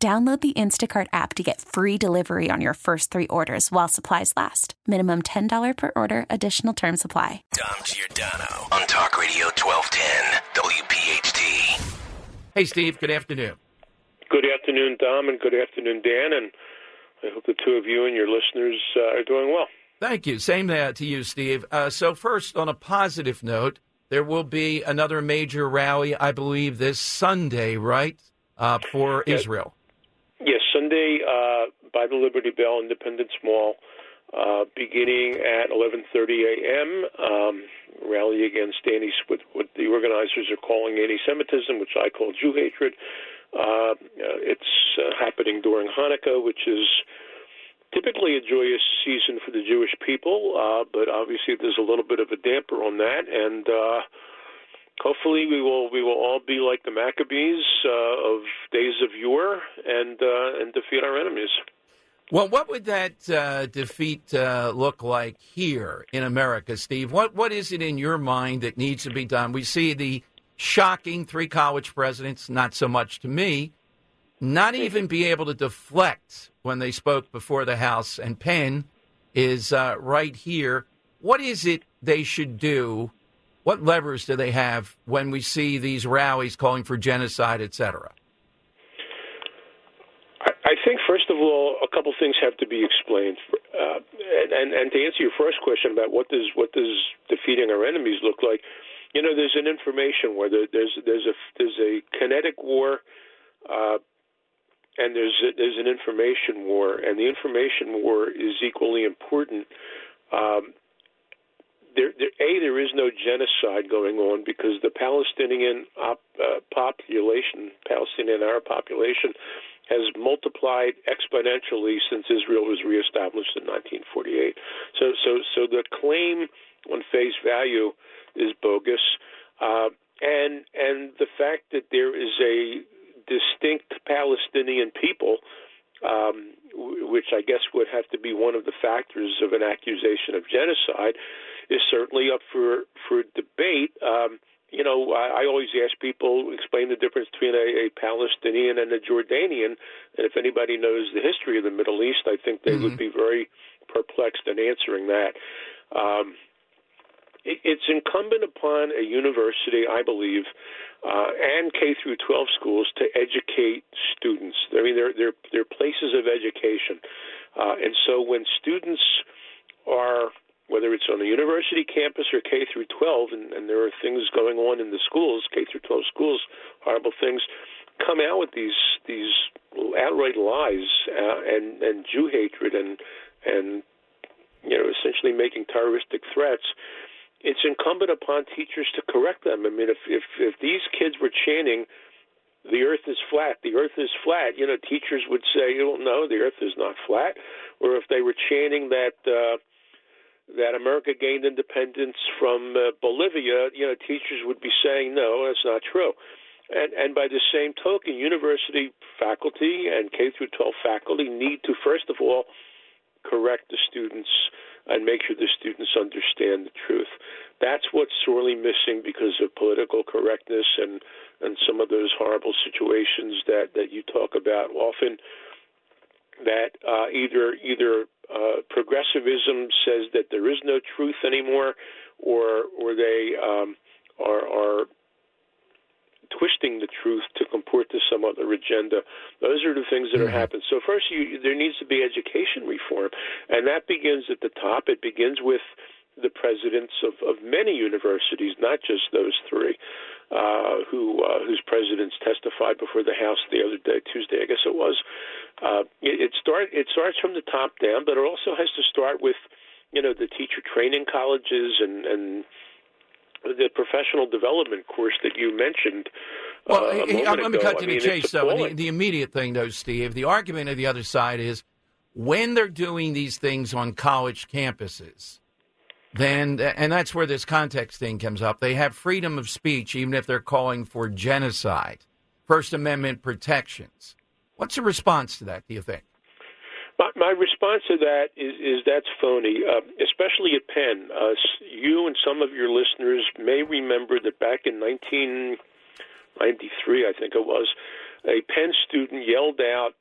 Download the Instacart app to get free delivery on your first three orders while supplies last. Minimum $10 per order, additional term supply. Dom Giordano on Talk Radio 1210, WPHT. Hey, Steve, good afternoon. Good afternoon, Dom, and good afternoon, Dan. And I hope the two of you and your listeners uh, are doing well. Thank you. Same uh, to you, Steve. Uh, so, first, on a positive note, there will be another major rally, I believe, this Sunday, right, uh, for Yes. Israel. Sunday uh, by the Liberty Bell Independence Mall, uh, beginning at 11:30 a.m. Um, rally against anti what, what the organizers are calling anti-Semitism, which I call Jew hatred. Uh, uh, it's uh, happening during Hanukkah, which is typically a joyous season for the Jewish people, uh, but obviously there's a little bit of a damper on that, and uh, hopefully we will we will all be like the Maccabees uh, of days of yore and uh, and defeat our enemies. Well, what would that uh, defeat uh, look like here in America, Steve? What What is it in your mind that needs to be done? We see the shocking three college presidents, not so much to me, not even be able to deflect when they spoke before the House, and Penn is uh, right here. What is it they should do? What levers do they have when we see these rallies calling for genocide, et cetera? I, think first of all, a couple things have to be explained, uh, and, and to answer your first question about what does what does defeating our enemies look like, you know, there's an information war. There, there's there's a there's a kinetic war, uh, and there's a, there's an information war, and the information war is equally important. Um, there, there, a there is no genocide going on because the Palestinian op, uh, population, Palestinian Arab population, has multiplied exponentially since Israel was reestablished in 1948. So, so, so the claim on face value is bogus, uh, and and the fact that there is a distinct Palestinian people. Um, which I guess would have to be one of the factors of an accusation of genocide, is certainly up for for debate. Um, you know, I, I always ask people explain the difference between a, a Palestinian and a Jordanian, and if anybody knows the history of the Middle East, I think they would be very perplexed in answering that. Um, it's incumbent upon a university, I believe, uh, and K through 12 schools to educate students. I mean, they're they're they're places of education, uh, and so when students are whether it's on a university campus or K through 12, and, and there are things going on in the schools, K through 12 schools, horrible things, come out with these these outright lies uh, and and Jew hatred and and you know essentially making terroristic threats. It's incumbent upon teachers to correct them. I mean, if if if these kids were chanting the earth is flat. The earth is flat. You know, teachers would say, "Oh no, the earth is not flat." Or if they were chanting that uh, that America gained independence from uh, Bolivia, you know, teachers would be saying, "No, that's not true." And and by the same token, university faculty and K through 12 faculty need to first of all correct the students and make sure the students understand the truth. That's what's sorely missing because of political correctness and and some of those horrible situations that that you talk about often that uh, either either uh, progressivism says that there is no truth anymore, or or they um, are are twisting the truth to comport to some other agenda. Those are the things that are happening. So first, you, there needs to be education reform, and that begins at the top. It begins with the presidents of, of many universities, not just those three, uh, who uh, whose presidents testified before the House the other day, Tuesday, I guess it was. Uh, it, it start it starts from the top down, but it also has to start with, you know, the teacher training colleges and and the professional development course that you mentioned Well, uh, moment let me cut to the chase, though. The, the immediate thing, though, Steve, the argument of the other side is when they're doing these things on college campuses, then, and that's where this context thing comes up, they have freedom of speech, even if they're calling for genocide, First Amendment protections. What's the response to that, do you think? My, my response to that is, is that's phony, uh, especially at Penn. Uh, you and some of your listeners may remember that back in 1993, I think it was, a Penn student yelled out,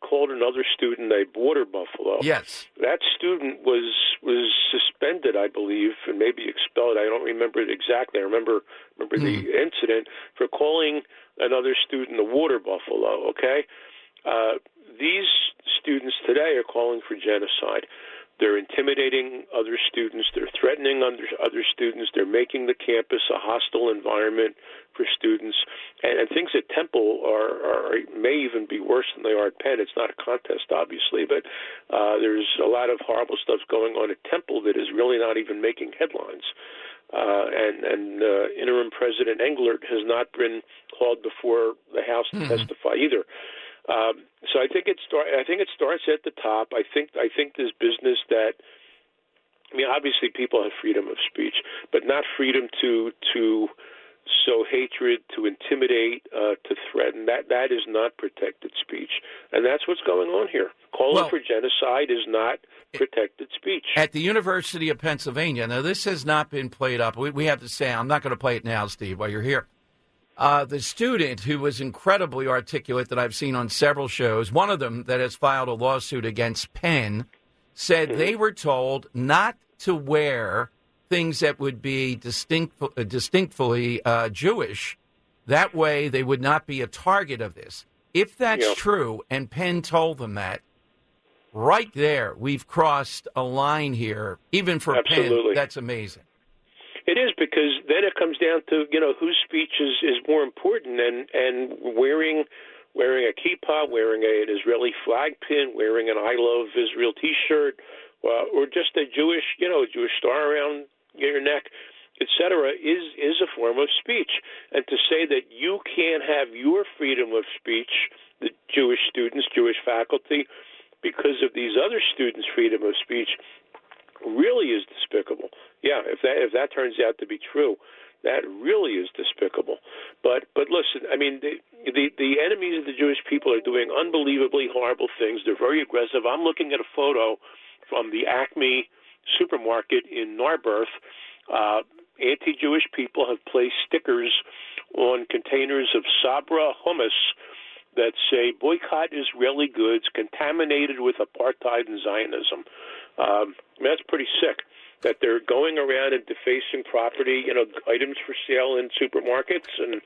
called another student a water buffalo. Yes. That student was was suspended, I believe, and maybe expelled. I don't remember it exactly. I remember remember the incident for calling another student a water buffalo. Okay, uh, these students today are calling for genocide. They're intimidating other students. They're threatening other, other students. They're making the campus a hostile environment for students. And, and things at Temple are, are may even be worse than they are at Penn. It's not a contest, obviously, but uh, there's a lot of horrible stuff going on at Temple that is really not even making headlines. Uh, and and uh, interim President Englert has not been called before the House to testify either. Um, so I think it start. I think it starts at the top. I think I think this business that. I mean, obviously, people have freedom of speech, but not freedom to to sow hatred, to intimidate, uh, to threaten. That that is not protected speech, and that's what's going on here. Calling Well- for genocide is not protected speech. At the University of Pennsylvania, now this has not been played up. We, we have to say, I'm not going to play it now, Steve, while you're here. Uh, the student who was incredibly articulate that I've seen on several shows, one of them that has filed a lawsuit against Penn, said they were told not to wear things that would be distinct, uh, distinctfully uh, Jewish. That way, they would not be a target of this. If that's Yeah. true, and Penn told them that, right there, we've crossed a line here. Even for Penn, that's amazing. It is because then it comes down to you know whose speech is is more important, and and wearing wearing a kippah, wearing a, an Israeli flag pin, wearing an I Love Israel T-shirt, uh, or just a Jewish you know Jewish star around your neck, etc. is is a form of speech. And to say that you can't have your freedom of speech, the Jewish students, Jewish faculty, because of these other students' freedom of speech really is despicable. Yeah, if that if that turns out to be true, that really is despicable. But but listen, I mean the the, the enemies of the Jewish people are doing unbelievably horrible things. They're very aggressive. I'm looking at a photo from the Acme supermarket in Narberth. Uh, anti-Jewish people have placed stickers on containers of Sabra hummus that say boycott Israeli goods contaminated with apartheid and Zionism. Um, that's pretty sick that they're going around and defacing property, you know, items for sale in supermarkets, and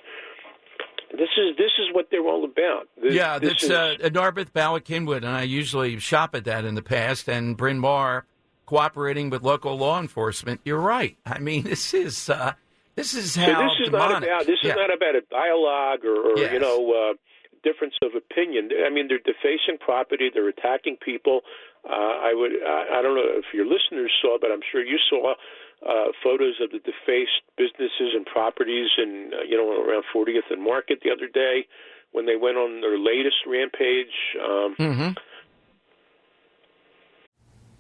this is this is what they're all about. This, yeah, this that's is, uh, Narberth, Bala Cynwyd, and I usually shop at that in the past. And Bryn Mawr cooperating with local law enforcement. You're right. I mean, this is uh, this is so how this is demonic. not about this yeah. is not about a dialogue or, or Yes. you know uh, difference of opinion. I mean, they're defacing property, they're attacking people. Uh, I would I, I don't know if your listeners saw, but I'm sure you saw uh, photos of the defaced businesses and properties, and uh, you know around 40th and Market the other day when they went on their latest rampage. Um, Mhm.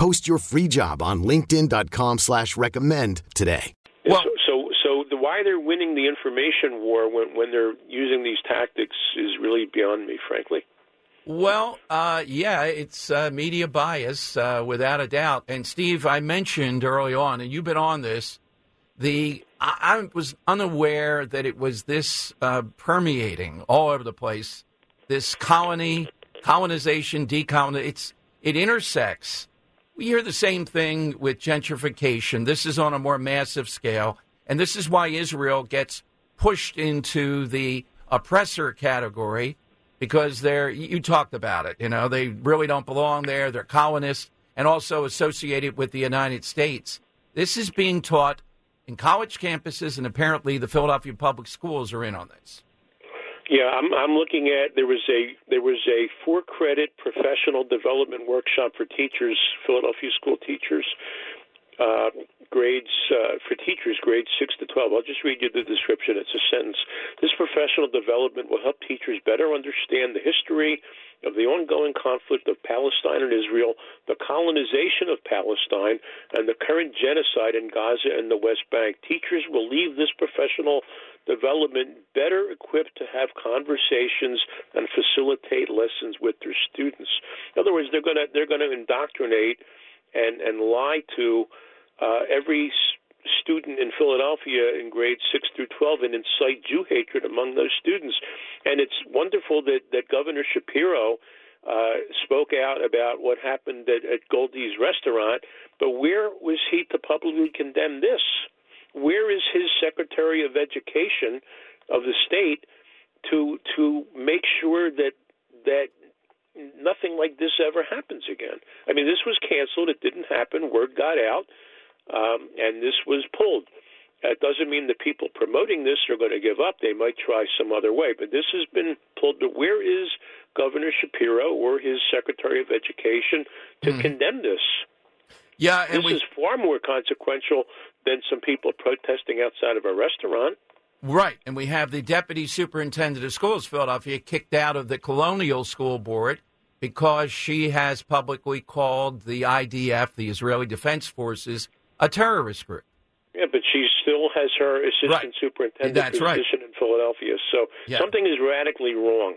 Post your free job on linkedin.com slash recommend today. Well- so, so, so the why they're winning the information war when when they're using these tactics is really beyond me, frankly. Well, uh, yeah, it's uh, media bias uh, without a doubt. And Steve, I mentioned early on, and you've been on this. The I, I was unaware that it was this uh, permeating all over the place. This colony, colonization, decolonization. It's it intersects. We hear the same thing with gentrification. This is on a more massive scale, and this is why Israel gets pushed into the oppressor category because they're you talked about it. You know, they really don't belong there. They're colonists and also associated with the United States. This is being taught in college campuses, and apparently the Philadelphia public schools are in on this. Yeah, I'm, I'm looking at there was a there was a four credit professional development workshop for teachers, Philadelphia school teachers, uh, grades uh, for teachers, grades 6 to 12. I'll just read you the description. It's a sentence. This professional development will help teachers better understand the history of the ongoing conflict of Palestine and Israel, the colonization of Palestine, and the current genocide in Gaza and the West Bank. Teachers will leave this professional development better equipped to have conversations and facilitate lessons with their students. In other words, they're going to they're going to indoctrinate and and lie to uh, every student in Philadelphia in grades 6 through 12 and incite Jew hatred among those students. And it's wonderful that, that Governor Shapiro uh, spoke out about what happened at, at Goldie's restaurant, but where was he to publicly condemn this? Where is his Secretary of Education of the state to to make sure that that nothing like this ever happens again? I mean, this was canceled; it didn't happen. Word got out um, and this was pulled. That doesn't mean the people promoting this are going to give up. They might try some other way, but this has been pulled. Where is Governor Shapiro or his Secretary of Education to mm. condemn this? Yeah, this we, is far more consequential than some people protesting outside of a restaurant. Right, and we have the deputy superintendent of schools, Philadelphia, kicked out of the Colonial School Board because she has publicly called the IDF, the Israeli Defense Forces, a terrorist group. Yeah, but she still has her assistant right. superintendent That's position right. in Philadelphia. So yeah. something is radically wrong.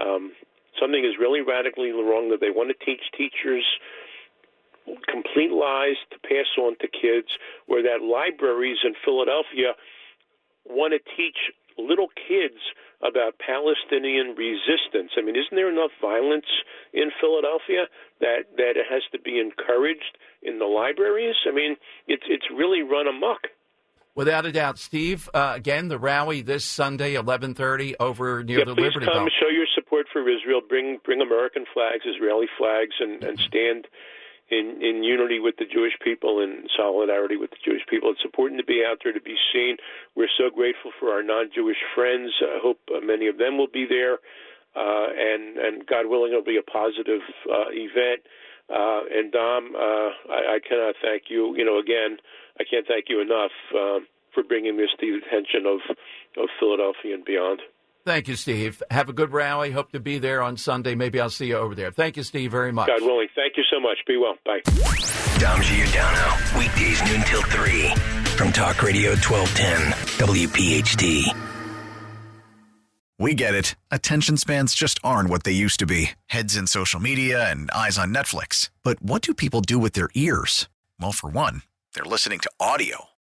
Um, something is really radically wrong that they want to teach teachers complete lies to pass on to kids, where that libraries in Philadelphia want to teach little kids about Palestinian resistance. I mean, isn't there enough violence in Philadelphia that that it has to be encouraged in the libraries? I mean, it's it's really run amok. Without a doubt, Steve. Uh, again, the rally this Sunday, eleven thirty, over near yeah, the please Liberty come, Bell. show your support for Israel. Bring bring American flags, Israeli flags, and, and stand in, in unity with the Jewish people and solidarity with the Jewish people. It's important to be out there to be seen. We're so grateful for our non-Jewish friends. I hope uh, many of them will be there, uh, and and God willing, it'll be a positive uh, event. Uh, and Dom, uh, I, I cannot thank you. You know, again, I can't thank you enough uh, for bringing this to the attention of of Philadelphia and beyond. Thank you, Steve. Have a good rally. Hope to be there on Sunday. Maybe I'll see you over there. Thank you, Steve, very much. God willing. Thank you so much. Be well. Bye. Dom Giordano, weekdays noon till 3 from Talk Radio 1210, WPHT. We get it. Attention spans just aren't what they used to be heads in social media and eyes on Netflix. But what do people do with their ears? Well, for one, they're listening to audio.